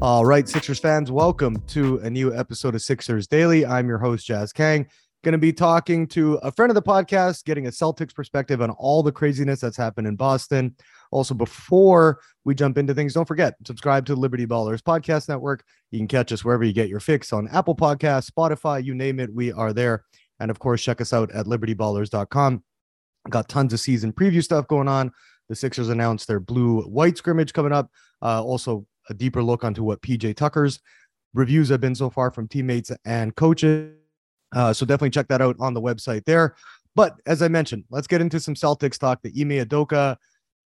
All right, Sixers fans, welcome to a new episode of Sixers Daily. I'm your host, Jas Kang. Going to be talking to a friend of the podcast, getting a Celtics perspective on all the craziness that's happened in Boston. Also, before we jump into things, don't forget, subscribe to Liberty Ballers Podcast Network. You can catch us wherever you get your fix on Apple Podcasts, Spotify, you name it, we are there. And of course, check us out at libertyballers.com. Got tons of season preview stuff going on. The Sixers announced their blue white scrimmage coming up. Uh, also, a deeper look onto what PJ Tucker's reviews have been so far from teammates and coaches. Uh, so definitely check that out on the website there. But as I mentioned, let's get into some Celtics talk. The Ime Udoka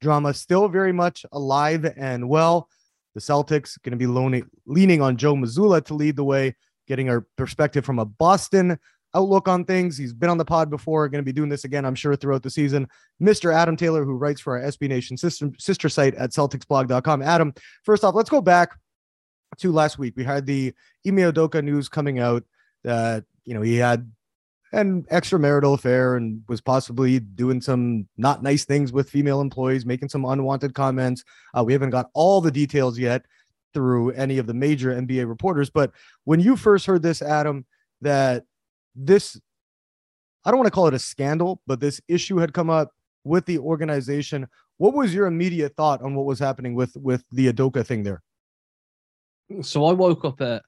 drama still very much alive and well. The Celtics going to be leaning on Joe Mazzulla to lead the way, getting our perspective from a Boston outlook on things. He's been on the pod before, going to be doing this again, I'm sure, throughout the season. Mr. Adam Taylor, who writes for our SB Nation sister, site at CelticsBlog.com. Adam, first off, let's go back to last week. We had the Ime Udoka news coming out that, you know, he had an extramarital affair and was possibly doing some not nice things with female employees, making some unwanted comments. Uh, we haven't got all the details yet through any of the major NBA reporters. But when you first heard this, Adam, that this I don't want to call it a scandal, but this issue had come up with the organization. What was your immediate thought on what was happening with with the Udoka thing there? So I woke up at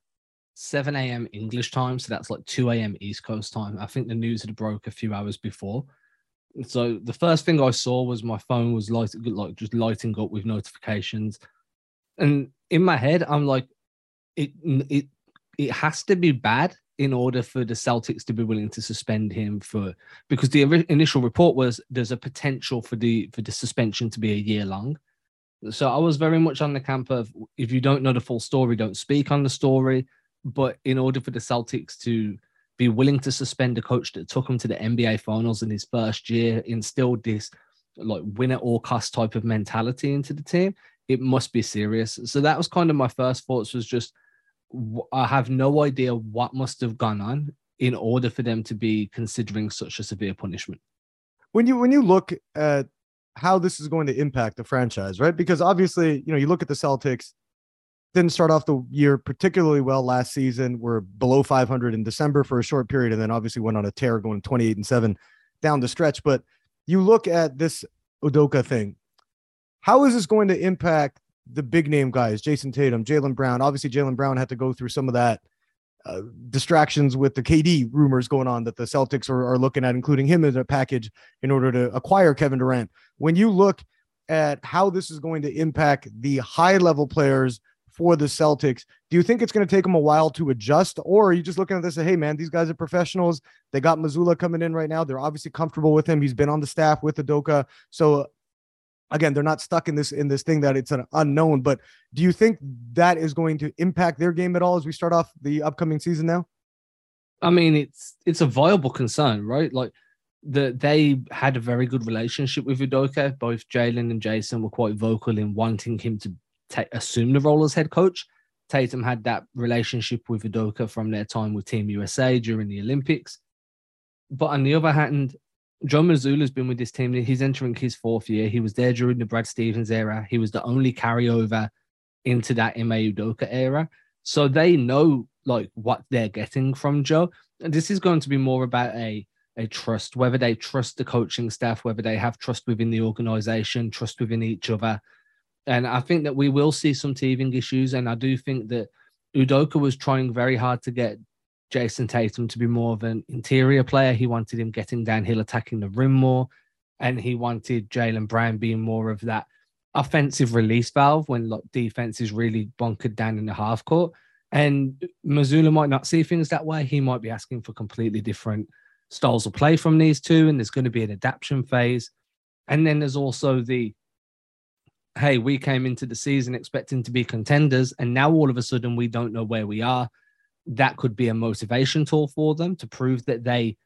7 a.m. English time, so that's like 2 a.m. East Coast time. I think the news had broke a few hours before. So the first thing I saw was my phone was light, like just lighting up with notifications, and in my head, I'm like, it it it has to be bad in order for the Celtics to be willing to suspend him for because the initial report was there's a potential for the for the suspension to be a year long. So I was very much on the camp of if you don't know the full story, don't speak on the story. But in order for the Celtics to be willing to suspend a coach that took him to the NBA finals in his first year, instilled this like win at all cost type of mentality into the team, it must be serious. So that was kind of my first thoughts was just I have no idea what must have gone on in order for them to be considering such a severe punishment. When you when you look at how this is going to impact the franchise, right? Because obviously, you know, you look at the Celtics, didn't start off the year particularly well last season. We're below 500 in December for a short period, and then obviously went on a tear, going 28 and seven down the stretch. But you look at this Udoka thing. How is this going to impact the big name guys, Jayson Tatum, Jaylen Brown. Obviously, Jaylen Brown had to go through some of that uh, distractions with the KD rumors going on that the Celtics are, are looking at, including him as a package in order to acquire Kevin Durant. When you look at how this is going to impact the high level players for the Celtics, do you think it's going to take them a while to adjust, or are you just looking at this and hey, man, these guys are professionals. They got Mazzulla coming in right now. They're obviously comfortable with him. He's been on the staff with Udoka, so again they're not stuck in this in this thing that it's an unknown but do you think that is going to impact their game at all as we start off the upcoming season now i mean it's it's a viable concern right like that they had a very good relationship with Udoka. Both Jaylen and Jayson were quite vocal in wanting him to ta- assume the role as head coach. Tatum had that relationship with Udoka from their time with Team USA during the Olympics. But on the other hand, Joe Mazzulla's been with this team. He's entering his fourth year. He was there during the Brad Stevens era. He was the only carryover into that Ime Udoka era. So they know like what they're getting from Joe. And this is going to be more about a a trust, whether they trust the coaching staff, whether they have trust within the organization, trust within each other. And I think that we will see some teething issues. And I do think that Udoka was trying very hard to get Jayson Tatum to be more of an interior player. He wanted him getting downhill, attacking the rim more. And he wanted Jaylen Brown being more of that offensive release valve when like defense is really bunkered down in the half court. And Mazzulla might not see things that way. He might be asking for completely different styles of play from these two. And there's going to be an adaptation phase. And then there's also the hey, we came into the season expecting to be contenders. And now all of a sudden we don't know where we are that could be a motivation tool for them to prove that they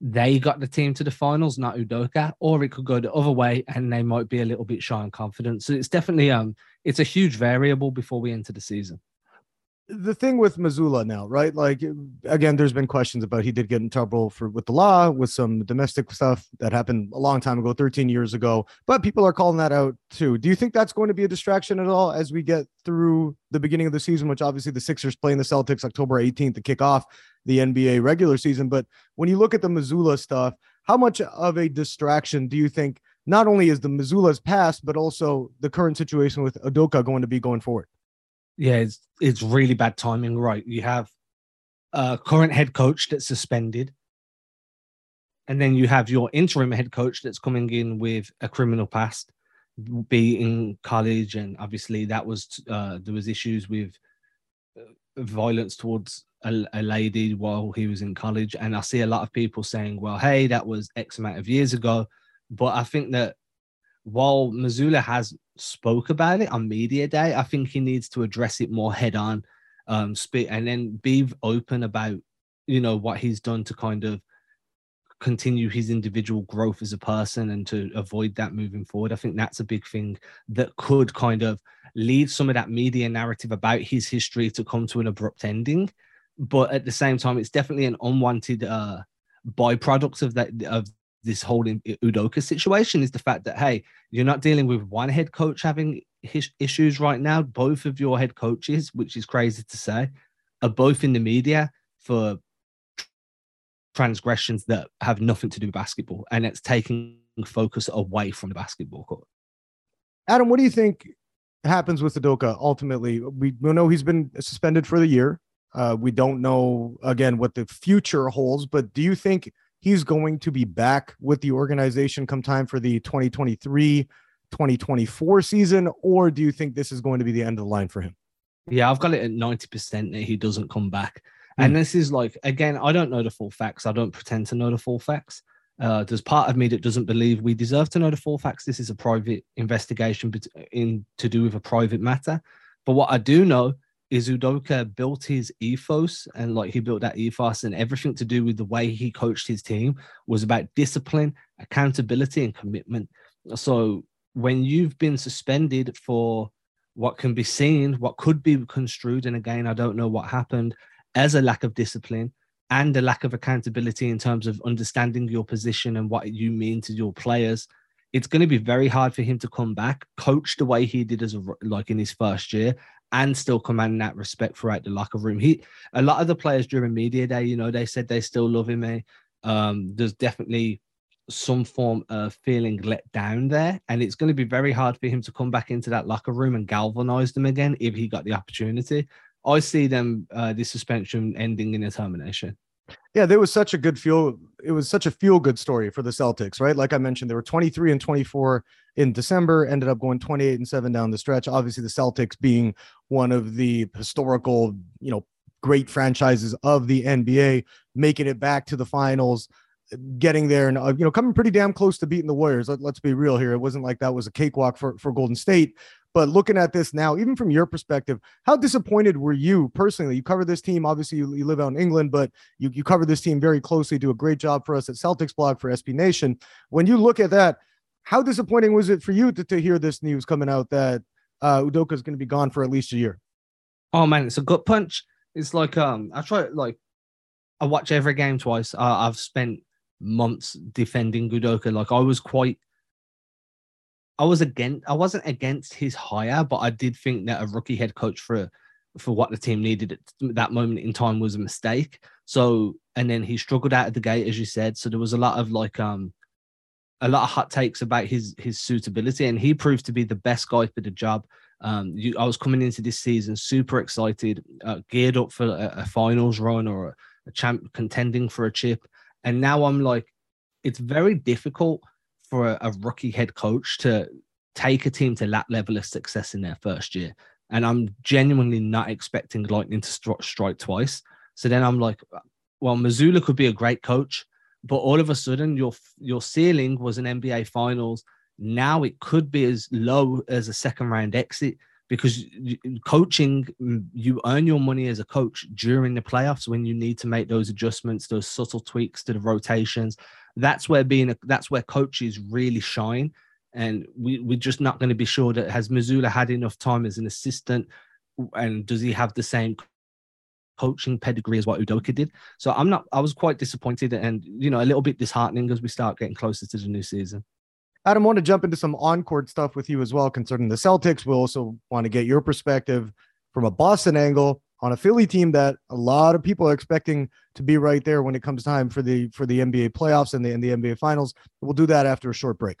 they got the team to the finals, not Udoka, or it could go the other way and they might be a little bit shy on confidence. So it's definitely um it's a huge variable before we enter the season. The thing with Mazzulla now, right? Like again, there's been questions about he did get in trouble for with the law with some domestic stuff that happened a long time ago, 13 years ago. But people are calling that out too. Do you think that's going to be a distraction at all as we get through the beginning of the season, which obviously the Sixers playing the Celtics October 18th to kick off the NBA regular season? But when you look at the Mazzulla stuff, how much of a distraction do you think not only is the Mazzulla's past, but also the current situation with Udoka going to be going forward? Yeah, it's it's really bad timing. Right, you have a current head coach that's suspended, and then you have your interim head coach that's coming in with a criminal past, be in college, and obviously that was uh, there was issues with uh, violence towards a, a, lady while he was in college, and I see a lot of people saying, "Well, hey, that was X amount of years ago," but I think that while Mazzulla has spoke about it on media day, I think he needs to address it more head on, um, speak and then be open about you know what he's done to kind of continue his individual growth as a person and to avoid that moving forward. I think that's a big thing that could kind of lead some of that media narrative about his history to come to an abrupt ending. But at the same time, it's definitely an unwanted uh, byproduct of that of this whole Udoka situation is the fact that hey, you're not dealing with one head coach having his issues right now. Both of your head coaches, which is crazy to say, are both in the media for transgressions that have nothing to do with basketball, and it's taking focus away from the basketball court. Adam, what do you think happens with Udoka ultimately? We, know he's been suspended for the year. Uh, we don't know again what the future holds, but do you think? He's going to be back with the organization come time for the 2023 2024 season, or do you think this is going to be the end of the line for him? Yeah, I've got it at 90% that he doesn't come back. Mm. And this is like, again, I don't know the full facts. I don't pretend to know the full facts. Uh, there's part of me that doesn't believe we deserve to know the full facts. This is a private investigation in to do with a private matter. But what I do know is Udoka built his ethos and like he built that ethos and everything to do with the way he coached his team was about discipline, accountability, and commitment. So when you've been suspended for what can be seen, what could be construed, and again, I don't know what happened, as a lack of discipline and a lack of accountability in terms of understanding your position and what you mean to your players, it's going to be very hard for him to come back, coach the way he did as a, like in his first year, and still commanding that respect throughout the locker room. He a lot of the players during media day, you know, they said they still love him. Eh? Um, there's definitely some form of feeling let down there, and it's going to be very hard for him to come back into that locker room and galvanize them again if he got the opportunity. I see them uh, this suspension ending in a termination. Yeah, there was such a good feel. It was such a feel good story for the Celtics, right? Like I mentioned, they were 23 and 24 in December, ended up going 28 and 7 down the stretch. Obviously, the Celtics being one of the historical, you know, great franchises of the NBA, making it back to the finals, getting there and, uh, you know, coming pretty damn close to beating the Warriors. Let, us be real here. It wasn't like that was a cakewalk for, for Golden State. But looking at this now, even from your perspective, how disappointed were you personally? You cover this team. Obviously, you, you live out in England, but you, you cover this team very closely, do a great job for us at Celtics blog for SB Nation. When you look at that, how disappointing was it for you to, to hear this news coming out that uh, Udoka is going to be gone for at least a year? Oh man, it's a gut punch. It's like um, I try like I watch every game twice. Uh, I've spent months defending Udoka. Like I was quite, I was against. I wasn't against his hire, but I did think that a rookie head coach for for what the team needed at that moment in time was a mistake. So and then he struggled out of the gate, as you said. So there was a lot of like um a lot of hot takes about his his suitability, and he proved to be the best guy for the job. Um, you, I was coming into this season super excited, uh, geared up for a, a finals run or a, a, champ contending for a chip, and now I'm like, it's very difficult for a, a rookie head coach to take a team to that level of success in their first year. And I'm genuinely not expecting Lightning to stri- strike twice. So then I'm like, well, Mazzulla could be a great coach but all of a sudden your your ceiling was an NBA Finals. Now it could be as low as a second round exit because coaching mm, you earn your money as a coach during the playoffs when you need to make those adjustments those subtle tweaks to the rotations that's where being a, that's where coaches really shine and we, we're just not going to be sure that has Mazzulla had enough time as an assistant and does he have the same coaching pedigree as what Udoka did. So I'm not. I was quite disappointed and you know a little bit disheartening as we start getting closer to the new season. Adam, I want to jump into some on-court stuff with you as well concerning the Celtics. We also want to get your perspective from a Boston angle on a Philly team that a lot of people are expecting to be right there when it comes time for the for the NBA playoffs and the, and the NBA finals. We'll do that after a short break.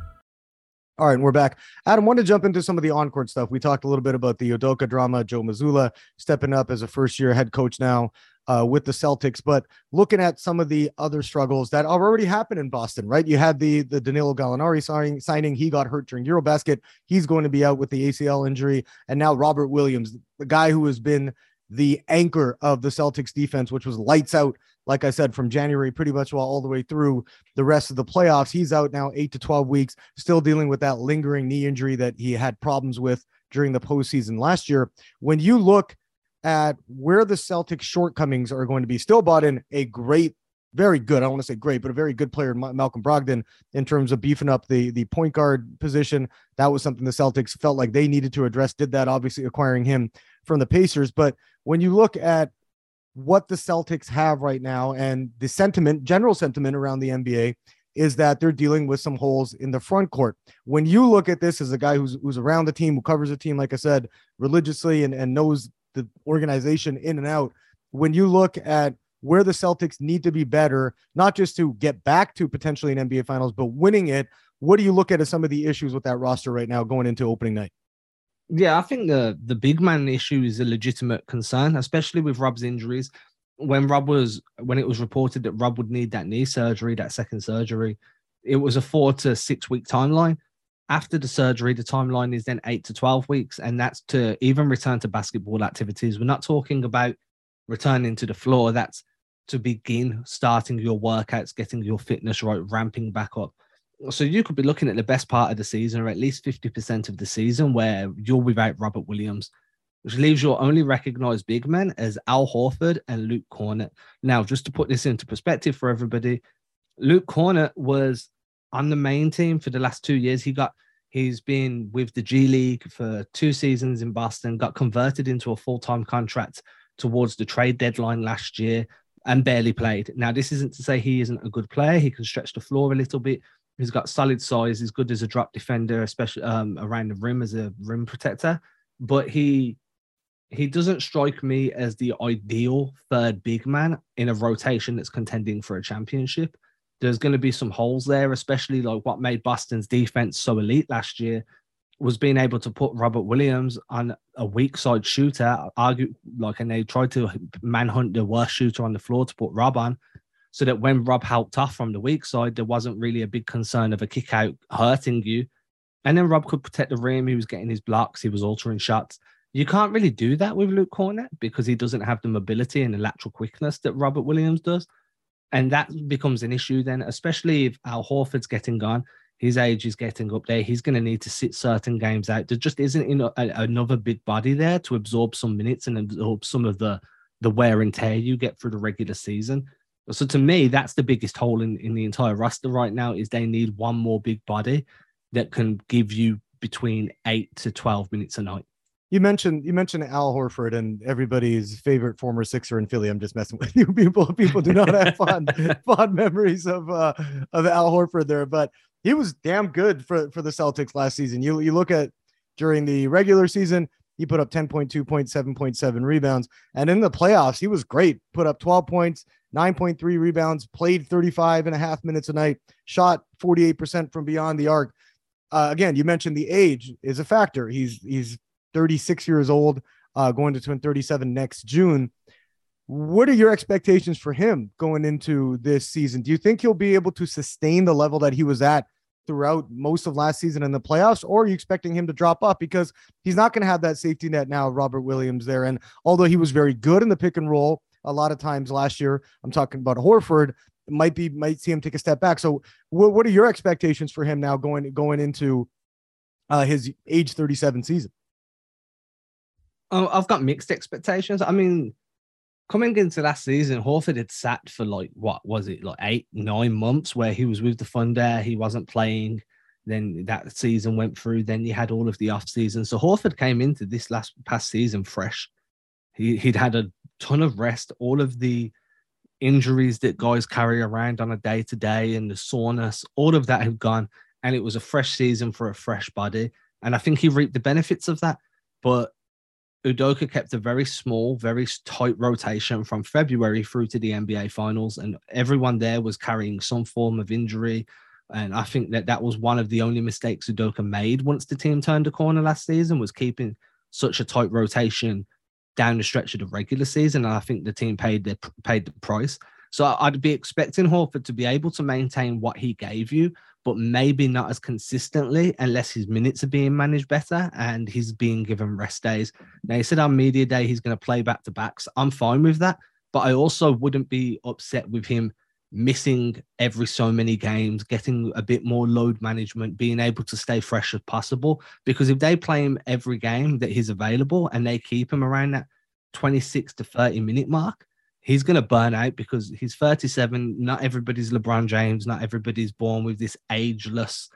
All right, we're back. Adam, want to jump into some of the on-court stuff. We talked a little bit about the Udoka drama, Joe Mazzulla stepping up as a first-year head coach now uh, with the Celtics, but looking at some of the other struggles that are already happened in Boston, right? You had the the Danilo Gallinari signing, signing. He got hurt during EuroBasket. He's going to be out with the ACL injury, and now Robert Williams, the guy who has been the anchor of the Celtics defense, which was lights out like I said, from January pretty much well all the way through the rest of the playoffs. He's out now eight to 12 weeks, still dealing with that lingering knee injury that he had problems with during the postseason last year. When you look at where the Celtics shortcomings are going to be, still bought in a great, very good, I don't want to say great, but a very good player, Malcolm Brogdon, in terms of beefing up the, the point guard position. That was something the Celtics felt like they needed to address, did that, obviously acquiring him from the Pacers. But when you look at what the Celtics have right now and the sentiment, general sentiment around the NBA is that they're dealing with some holes in the front court. When you look at this as a guy who's who's around the team, who covers the team, like I said, religiously and, and knows the organization in and out, when you look at where the Celtics need to be better, not just to get back to potentially an NBA finals, but winning it, what do you look at as some of the issues with that roster right now going into opening night? Yeah, I think the the big man issue is a legitimate concern, especially with Rob's injuries. When Rob was when it was reported that Rob would need that knee surgery, that second surgery, it was a four to six week timeline. After the surgery, the timeline is then eight to twelve weeks, and that's to even return to basketball activities. We're not talking about returning to the floor. That's to begin starting your workouts, getting your fitness right, ramping back up so you could be looking at the best part of the season, or at least 50% of the season, where you're without Robert Williams, which leaves your only recognized big men as Al Horford and Luke Kornet. Now, just to put this into perspective for everybody, Luke Kornet was on the main team for the last two years. He got he's been with the G League for two seasons in Boston, got converted into a full-time contract towards the trade deadline last year and barely played. Now, this isn't to say he isn't a good player. He can stretch the floor a little bit, He's got solid size. He's good as a drop defender, especially um, around the rim as a rim protector. But he he doesn't strike me as the ideal third big man in a rotation that's contending for a championship. There's going to be some holes there, especially like what made Boston's defense so elite last year was being able to put Robert Williams on a weak side shooter. Argue like, and they tried to manhunt the worst shooter on the floor to put Rob on so that when Rob helped off from the weak side, there wasn't really a big concern of a kick out hurting you. And then Rob could protect the rim. He was getting his blocks. He was altering shots. You can't really do that with Luke Kornet because he doesn't have the mobility and the lateral quickness that Robert Williams does. And that becomes an issue then, especially if Al Horford's getting gone. His age is getting up there. He's going to need to sit certain games out. There just isn't a, another big body there to absorb some minutes and absorb some of the the wear and tear you get through the regular season. So to me, that's the biggest hole in, in the entire roster right now is they need one more big body that can give you between eight to 12 minutes a night. You mentioned you mentioned Al Horford and everybody's favorite former Sixer in Philly. I'm just messing with you people. People do not have fond fond memories of uh, of Al Horford there, but he was damn good for for the Celtics last season. You you look at during the regular season, he put up 10.2 points, 7.7 rebounds, and in the playoffs, he was great. Put up 12 points, 9.3 rebounds, played 35 and a half minutes a night, shot 48% from beyond the arc. Uh, again, you mentioned the age is a factor. He's he's 36 years old, uh, going to turn 37 next June. What are your expectations for him going into this season? Do you think he'll be able to sustain the level that he was at throughout most of last season in the playoffs, or are you expecting him to drop off because he's not going to have that safety net now, Robert Williams there. And although he was very good in the pick and roll a lot of times last year, I'm talking about Horford, might be might see him take a step back. So what, what are your expectations for him now going going into uh, his age 37 season? Oh, I've got mixed expectations. I mean, coming into last season, Horford had sat for like what was it, like eight, nine months where he was with the Thunder, he wasn't playing. Then that season went through. Then you had all of the off season. So Horford came into this last past season fresh. He he'd had a ton of rest. All of the injuries that guys carry around on a day to day and the soreness, all of that had gone, and it was a fresh season for a fresh body. And I think he reaped the benefits of that. But Udoka kept a very small, very tight rotation from February through to the NBA Finals, and everyone there was carrying some form of injury. And I think that that was one of the only mistakes Udoka made once the team turned a corner last season was keeping such a tight rotation down the stretch of the regular season. And I think the team paid the paid the price. So I'd be expecting Horford to be able to maintain what he gave you, but maybe not as consistently unless his minutes are being managed better and he's being given rest days. Now, he said on media day he's going to play back to backs. I'm fine with that, but I also wouldn't be upset with him missing every so many games, getting a bit more load management, being able to stay fresh as possible. Because if they play him every game that he's available and they keep him around that 26 to 30 minute mark, he's going to burn out because he's 37. Not everybody's LeBron James. Not everybody's born with this ageless,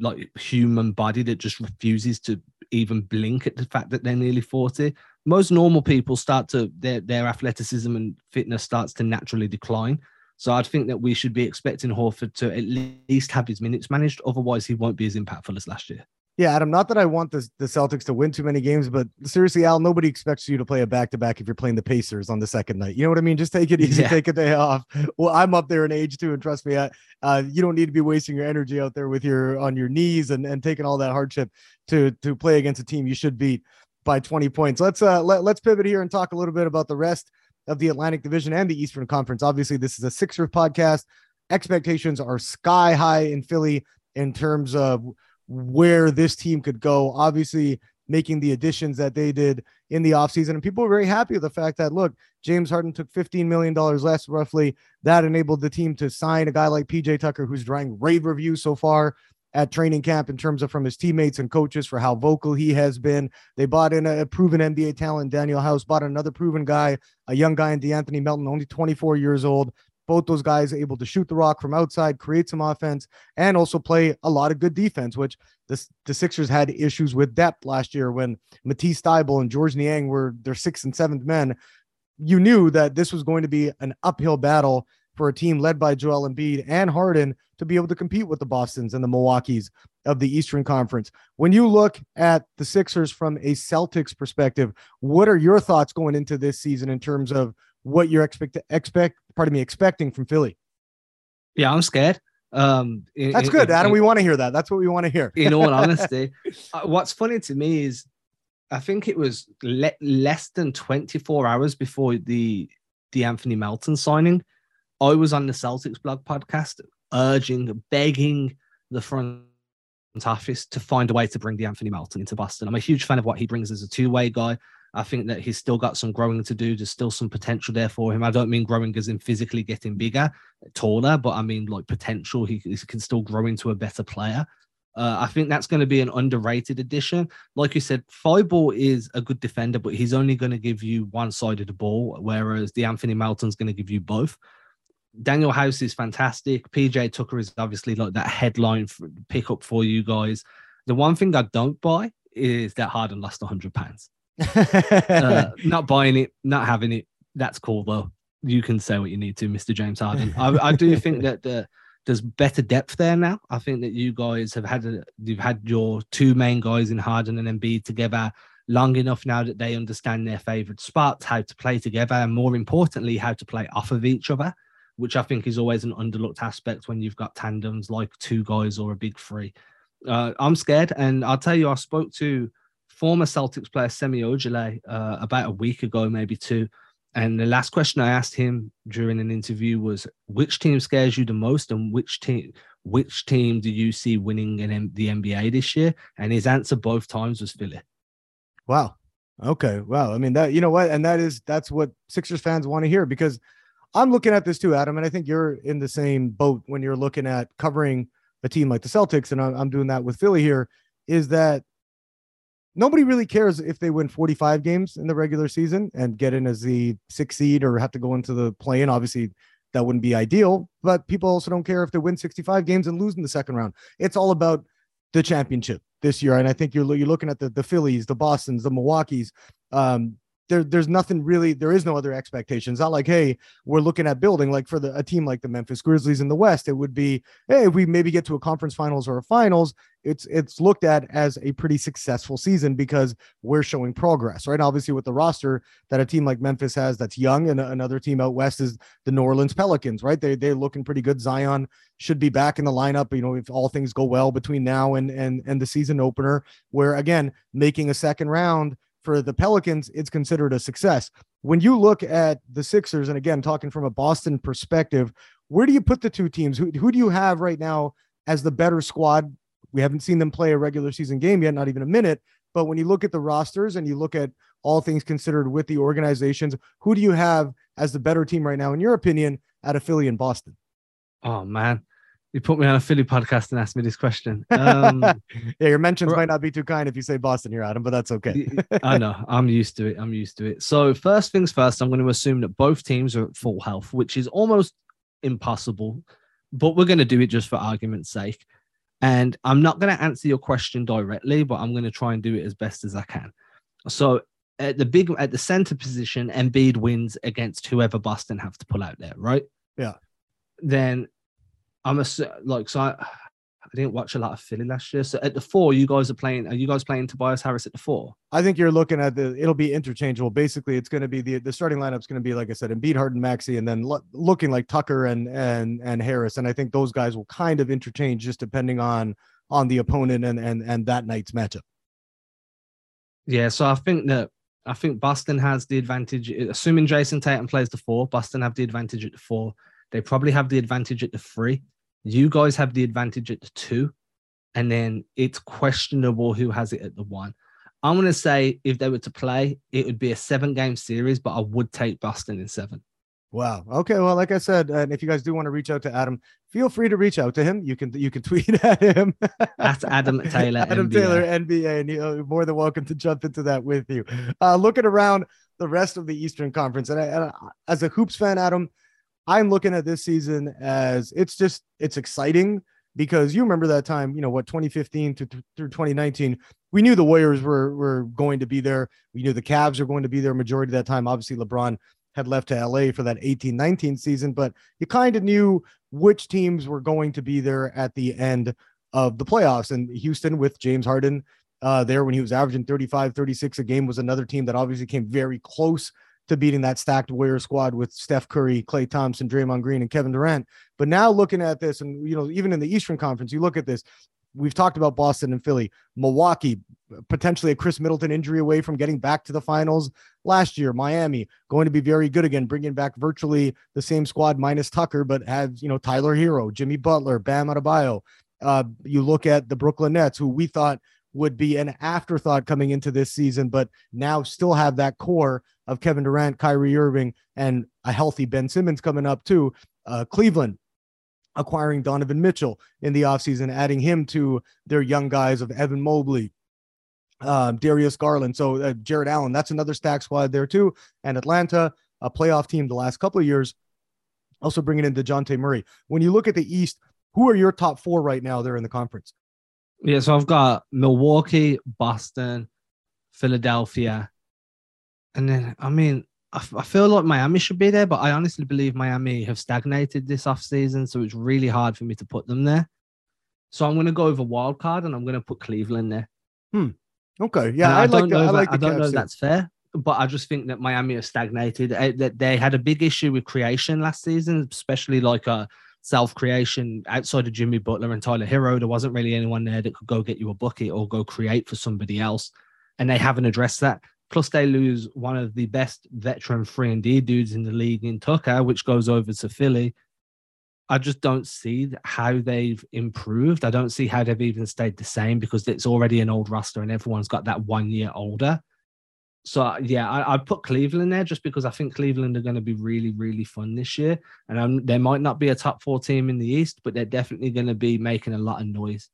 like human body that just refuses to even blink at the fact that they're nearly 40. Most normal people start to their their athleticism and fitness starts to naturally decline. So I'd think that we should be expecting Horford to at least have his minutes managed. Otherwise, he won't be as impactful as last year. Yeah, Adam, not that I want the, the Celtics to win too many games, but seriously, Al, nobody expects you to play a back to back if you're playing the Pacers on the second night. You know what I mean? Just take it easy, yeah. take a day off. Well, I'm up there in age too, and trust me, I, uh, you don't need to be wasting your energy out there with your on your knees and, and taking all that hardship to to play against a team you should beat by 20 points. Let's uh let, let's pivot here and talk a little bit about the rest of the Atlantic Division and the Eastern Conference. Obviously, this is a Sixers podcast. Expectations are sky high in Philly in terms of where this team could go. Obviously, making the additions that they did in the offseason. And people were very happy with the fact that, look, James Harden took $15 million less, roughly. That enabled the team to sign a guy like PJ Tucker, who's drawing rave reviews so far at training camp in terms of from his teammates and coaches for how vocal he has been. They bought in a, proven NBA talent, Danuel House, bought another proven guy, a young guy in De'Anthony Melton, only 24 years old, both those guys able to shoot the rock from outside, create some offense, and also play a lot of good defense, which the, the Sixers had issues with depth last year when Matisse Thybulle and Georges Niang were their sixth and seventh men. You knew that this was going to be an uphill battle for a team led by Joel Embiid and Harden to be able to compete with the Bostons and the Milwaukee's of the Eastern Conference. When you look at the Sixers from a Celtics perspective, what are your thoughts going into this season in terms of what you're expect expect pardon me expecting from Philly. Yeah, I'm scared. Um, in, That's good, in, Adam. In, we want to hear that. That's what we want to hear. in all honesty, uh, what's funny to me is I think it was le- less than 24 hours before the De'Anthony Melton signing. I was on the Celtics blog podcast urging, begging the front office to find a way to bring De'Anthony Melton into Boston. I'm a huge fan of what he brings as a two way guy. I think that he's still got some growing to do. There's still some potential there for him. I don't mean growing as in physically getting bigger, taller, but I mean like potential. He, he can still grow into a better player. Uh, I think that's going to be an underrated addition. Like you said, Thybulle is a good defender, but he's only going to give you one side of the ball, whereas De'Anthony Melton's going to give you both. Danuel House is fantastic. PJ Tucker is obviously like that headline for, pick for you guys. The one thing I don't buy is that Harden lost 100 pounds uh, not buying it, not having it. That's cool though. You can say what you need to, Mr. James Harden. I, I do think that the, there's better depth there now. I think that you guys have had a, you've had your two main guys in Harden and Embiid together long enough now that they understand their favorite spots, how to play together, and more importantly, how to play off of each other, which I think is always an underlooked aspect when you've got tandems like two guys or a big three. Uh, I'm scared, and I'll tell you, I spoke to former Celtics player Semi Ojeleye uh, about a week ago, maybe two. And the last question I asked him during an interview was, "Which team scares you the most, and which team, which team do you see winning M- the NBA this year? And his answer both times was Philly. Wow. Okay. Wow. I mean that you know what, and that is that's what Sixers fans want to hear because I'm looking at this too, Adam, and I think you're in the same boat when you're looking at covering a team like the Celtics, and I'm, doing that with Philly here. Is that nobody really cares if they win 45 games in the regular season and get in as the sixth seed or have to go into the play in. Obviously, that wouldn't be ideal, but people also don't care if they win 65 games and lose in the second round. It's all about the championship this year. And I think you're, you're looking at the, the Phillies, the Bostons, the Milwaukee's, um, there, there's nothing really, there is no other expectations. Not like, hey, we're looking at building like for the, a team like the Memphis Grizzlies in the West, it would be, hey, we maybe get to a conference finals or a finals, it's it's looked at as a pretty successful season because we're showing progress, right? Obviously, with the roster that a team like Memphis has that's young, and another team out west is the New Orleans Pelicans, right? They they're looking pretty good. Zion should be back in the lineup, you know, if all things go well between now and and and the season opener, where again making a second round for the Pelicans, it's considered a success. When you look at the Sixers, and again, talking from a Boston perspective, where do you put the two teams? Who, who do you have right now as the better squad? We haven't seen them play a regular season game yet, not even a minute. But when you look at the rosters and you look at all things considered with the organizations, who do you have as the better team right now, in your opinion, out of Philly and Boston? Oh, man you put me on a Philly podcast and asked me this question. Um, yeah, your mentions might not be too kind if you say Boston here, Adam, but that's okay. I know. I'm used to it. I'm used to it. So, first things first, I'm going to assume that both teams are at full health, which is almost impossible, but we're going to do it just for argument's sake. And I'm not going to answer your question directly, but I'm going to try and do it as best as I can. So, at the big at the center position, Embiid wins against whoever Boston have to pull out there, right? Yeah. Then I'm a like so. I, I didn't watch a lot of Philly last year. So at the four, you guys are playing. Are you guys playing Tobias Harris at the four? I think you're looking at the. It'll be interchangeable. Basically, it's going to be the the starting lineup's going to be like I said, Embiid, Harden, Maxey, and then lo- looking like Tucker and and and Harris. And I think those guys will kind of interchange just depending on on the opponent and and and that night's matchup. Yeah, so I think that I think Boston has the advantage. Assuming Jayson Tatum plays the four, Boston have the advantage at the four. They probably have the advantage at the three. You guys have the advantage at the two. And then it's questionable who has it at the one. I'm going to say if they were to play, it would be a seven game series, but I would take Boston in seven. Wow. Okay. Well, like I said, and if you guys do want to reach out to Adam, feel free to reach out to him. You can you can tweet at him at Adam Taylor. Adam NBA. Taylor NBA, and you're more than welcome to jump into that with you. Uh, looking around the rest of the Eastern Conference, and, I, and I, as a hoops fan, Adam, I'm looking at this season as it's just it's exciting because you remember that time, you know, what 2015 through, through 2019, we knew the Warriors were were going to be there. We knew the Cavs were going to be there majority of that time. Obviously, LeBron had left to LA for that 18-19 season, but you kind of knew which teams were going to be there at the end of the playoffs. And Houston with James Harden uh, there when he was averaging 35, 36 a game was another team that obviously came very close to beating that stacked Warrior squad with Steph Curry, Klay Thompson, Draymond Green, and Kevin Durant. But now looking at this, and you know, even in the Eastern Conference, you look at this. We've talked about Boston and Philly, Milwaukee, potentially a Khris Middleton injury away from getting back to the finals last year. Miami going to be very good again, bringing back virtually the same squad minus Tucker, but has you know Tyler Herro, Jimmy Butler, Bam Adebayo. Uh, you look at the Brooklyn Nets, who we thought would be an afterthought coming into this season, but now still have that core of Kevin Durant, Kyrie Irving, and a healthy Ben Simmons coming up too. Uh, Cleveland acquiring Donovan Mitchell in the offseason, adding him to their young guys of Evan Mobley, um, Darius Garland. So uh, Jarrett Allen, that's another stack squad there too. And Atlanta, a playoff team the last couple of years, also bringing in DeJounte Murray. When you look at the East, who are your top four right now there in the conference? Yeah, so I've got Milwaukee, Boston, Philadelphia, and then I mean, I, f- I feel like Miami should be there, but I honestly believe Miami have stagnated this off season, so it's really hard for me to put them there. So I'm going to go over wild card, and I'm going to put Cleveland there. Hmm. Okay. Yeah, I, I, like. The, I, like I don't know if that's fair, but I just think that Miami have stagnated. Eh, that they had a big issue with creation last season, especially like a self creation outside of Jimmy Butler and Tyler Herro. There wasn't really anyone there that could go get you a bucket or go create for somebody else. And they haven't addressed that. Plus, they lose one of the best veteran free and D dudes in the league in Tucker, which goes over to Philly. I just don't see how they've improved. I don't see how they've even stayed the same because it's already an old roster and everyone's got that one year older. So yeah, I, put Cleveland there just because I think Cleveland are going to be really, really fun this year, and um, they might not be a top four team in the East, but they're definitely going to be making a lot of noise.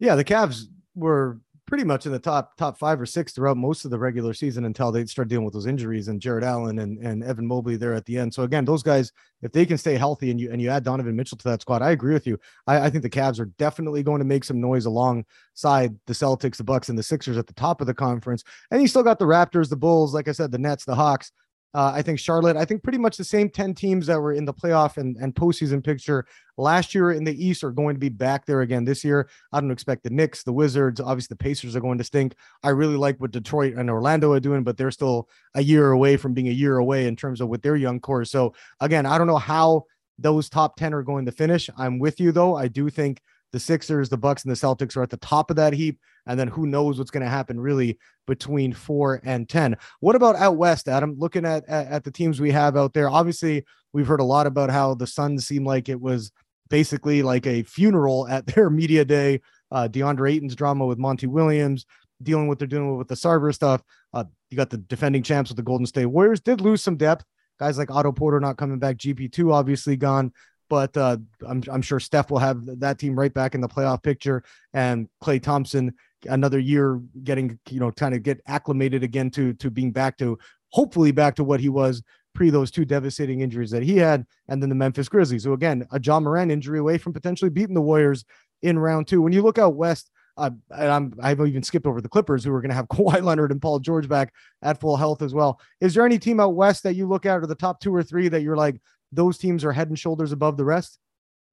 Yeah, the Cavs were pretty much in the top top five or six throughout most of the regular season until they start dealing with those injuries and Jarrett Allen and, and Evan Mobley there at the end. So again, those guys, if they can stay healthy and you and you add Donovan Mitchell to that squad, I agree with you. I, I think the Cavs are definitely going to make some noise alongside the Celtics, the Bucks, and the Sixers at the top of the conference. And you still got the Raptors, the Bulls, like I said, the Nets, the Hawks. Uh, I think Charlotte, I think pretty much the same 10 teams that were in the playoff and, and postseason picture last year in the East are going to be back there again this year. I don't expect the Knicks, the Wizards, obviously the Pacers are going to stink. I really like what Detroit and Orlando are doing, but they're still a year away from being a year away in terms of with their young core. So again, I don't know how those top 10 are going to finish. I'm with you though. I do think the Sixers, the Bucks, and the Celtics are at the top of that heap. And then who knows what's going to happen really between four and 10. What about out west, Adam? Looking at, at, at, the teams we have out there, obviously, we've heard a lot about how the Suns seem like it was basically like a funeral at their media day. Uh, DeAndre Ayton's drama with Monty Williams, dealing with what they're doing with the Sarver stuff. Uh, you got the defending champs with the Golden State Warriors, did lose some depth. Guys like Otto Porter not coming back, GP2 obviously gone but uh, I'm, I'm sure Steph will have that team right back in the playoff picture. And Klay Thompson, another year getting, you know, trying to get acclimated again to to being back to hopefully back to what he was pre those two devastating injuries that he had, and then the Memphis Grizzlies. So again, a Ja Morant injury away from potentially beating the Warriors in round two. When you look out west, uh, and I'm I've even skipped over the Clippers, who are going to have Kawhi Leonard and Paul George back at full health as well. Is there any team out west that you look at, or the top two or three that you're like, those teams are head and shoulders above the rest?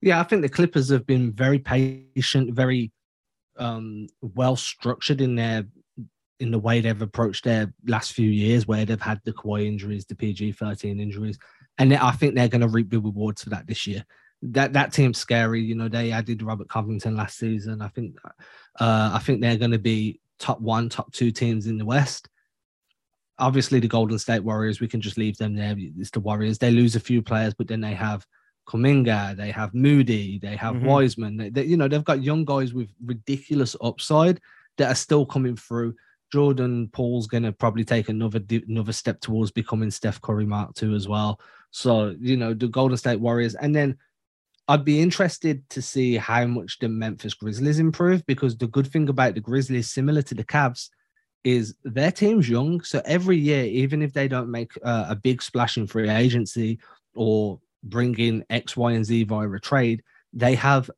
Yeah, I think the Clippers have been very patient, very um, well structured in their in the way they've approached their last few years, where they've had the Kawhi injuries, the PG thirteen injuries, and I think they're going to reap the rewards for that this year. That that team's scary. You know, they added Robert Covington last season. I think, uh, I think they're going to be top one, top two teams in the West obviously the Golden State Warriors, we can just leave them there. It's the Warriors. They lose a few players, but then they have Kuminga, they have Moody, they have mm-hmm. Wiseman. They, they, you know, they've got young guys with ridiculous upside that are still coming through. Jordan Poole's going to probably take another another step towards becoming Steph Curry Mark II as well. So you know the Golden State Warriors, and then I'd be interested to see how much the Memphis Grizzlies improve because the good thing about the Grizzlies, similar to the Cavs, is their team's young. So every year, even if they don't make uh, a big splash in free agency or bring in X, Y, and Z via a trade, they have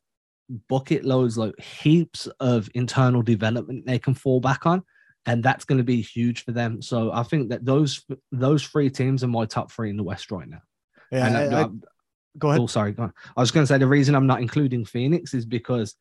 bucket loads, like heaps of internal development they can fall back on. And that's going to be huge for them. So I think that those those three teams are my top three in the West right now. Yeah, and, I, I, go ahead. Oh, sorry. Go on. I was going to say the reason I'm not including Phoenix is because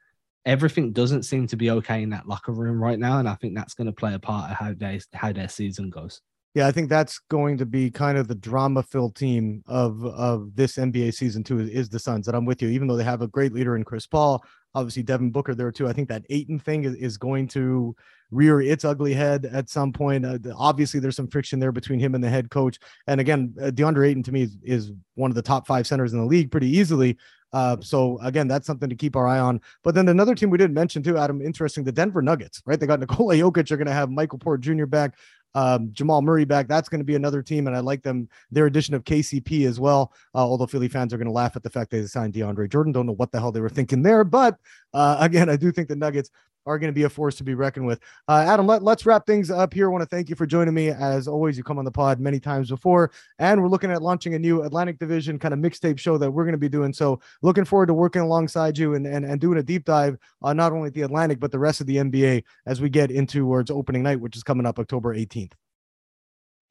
everything doesn't seem to be okay in that locker room right now, and I think that's going to play a part of how they how their season goes. Yeah, I think that's going to be kind of the drama-filled team of of this NBA season too. Is the Suns that I'm with you, even though they have a great leader in Chris Paul, obviously Devin Booker there too. I think that Ayton thing is, is going to rear its ugly head at some point. Uh, obviously, there's some friction there between him and the head coach. And again, uh, DeAndre Ayton to me is, is one of the top five centers in the league pretty easily. Uh, so again, that's something to keep our eye on. But then another team we didn't mention too, Adam, interesting, the Denver Nuggets, right? They got Nikola Jokic, are going to have Michael Porter Jr. back, um, Jamal Murray back. That's going to be another team, and I like them. Their addition of KCP as well. Uh, although Philly fans are going to laugh at the fact they signed DeAndre Jordan, don't know what the hell they were thinking there. But uh, again, I do think the Nuggets are going to be a force to be reckoned with. Uh, Adam, let, let's wrap things up here. I want to thank you for joining me. As always, you come on the pod many times before, and we're looking at launching a new Atlantic Division kind of mixtape show that we're going to be doing. So, looking forward to working alongside you and, and, and doing a deep dive on not only the Atlantic, but the rest of the NBA as we get into towards opening night, which is coming up October 18th.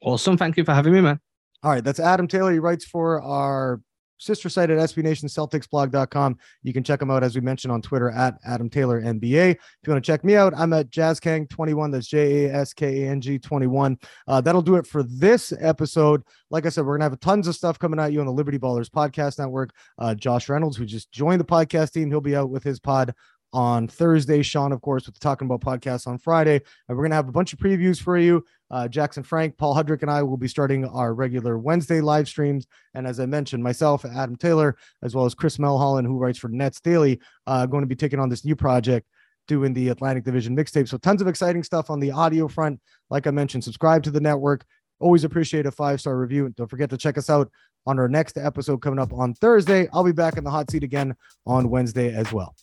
Awesome. Thank you for having me, man. All right. That's Adam Taylor. He writes for our sister site at SBNationCelticsblog.com. You can check him out, as we mentioned, on Twitter at Adam Taylor NBA. If you want to check me out, I'm at JaskAng21. That's J A S K A N G 21. Uh, that'll do it for this episode. Like I said, we're going to have tons of stuff coming at you on the Liberty Ballers Podcast Network. Uh, Josh Reynolds, who just joined the podcast team, he'll be out with his pod on Thursday. Sean, of course, with the Talking About podcast on Friday. And we're going to have a bunch of previews for you Uh, Jackson Frank, Paul Hudrick, and I will be starting our regular Wednesday live streams. And as I mentioned, myself, Adam Taylor, as well as Chris Melholland, who writes for Nets Daily, uh, going to be taking on this new project doing the Atlantic Division mixtape. So tons of exciting stuff on the audio front. Like I mentioned, subscribe to the network. Always appreciate a five star review. Don't forget to check us out on our next episode coming up on Thursday. I'll be back in the hot seat again on Wednesday as well.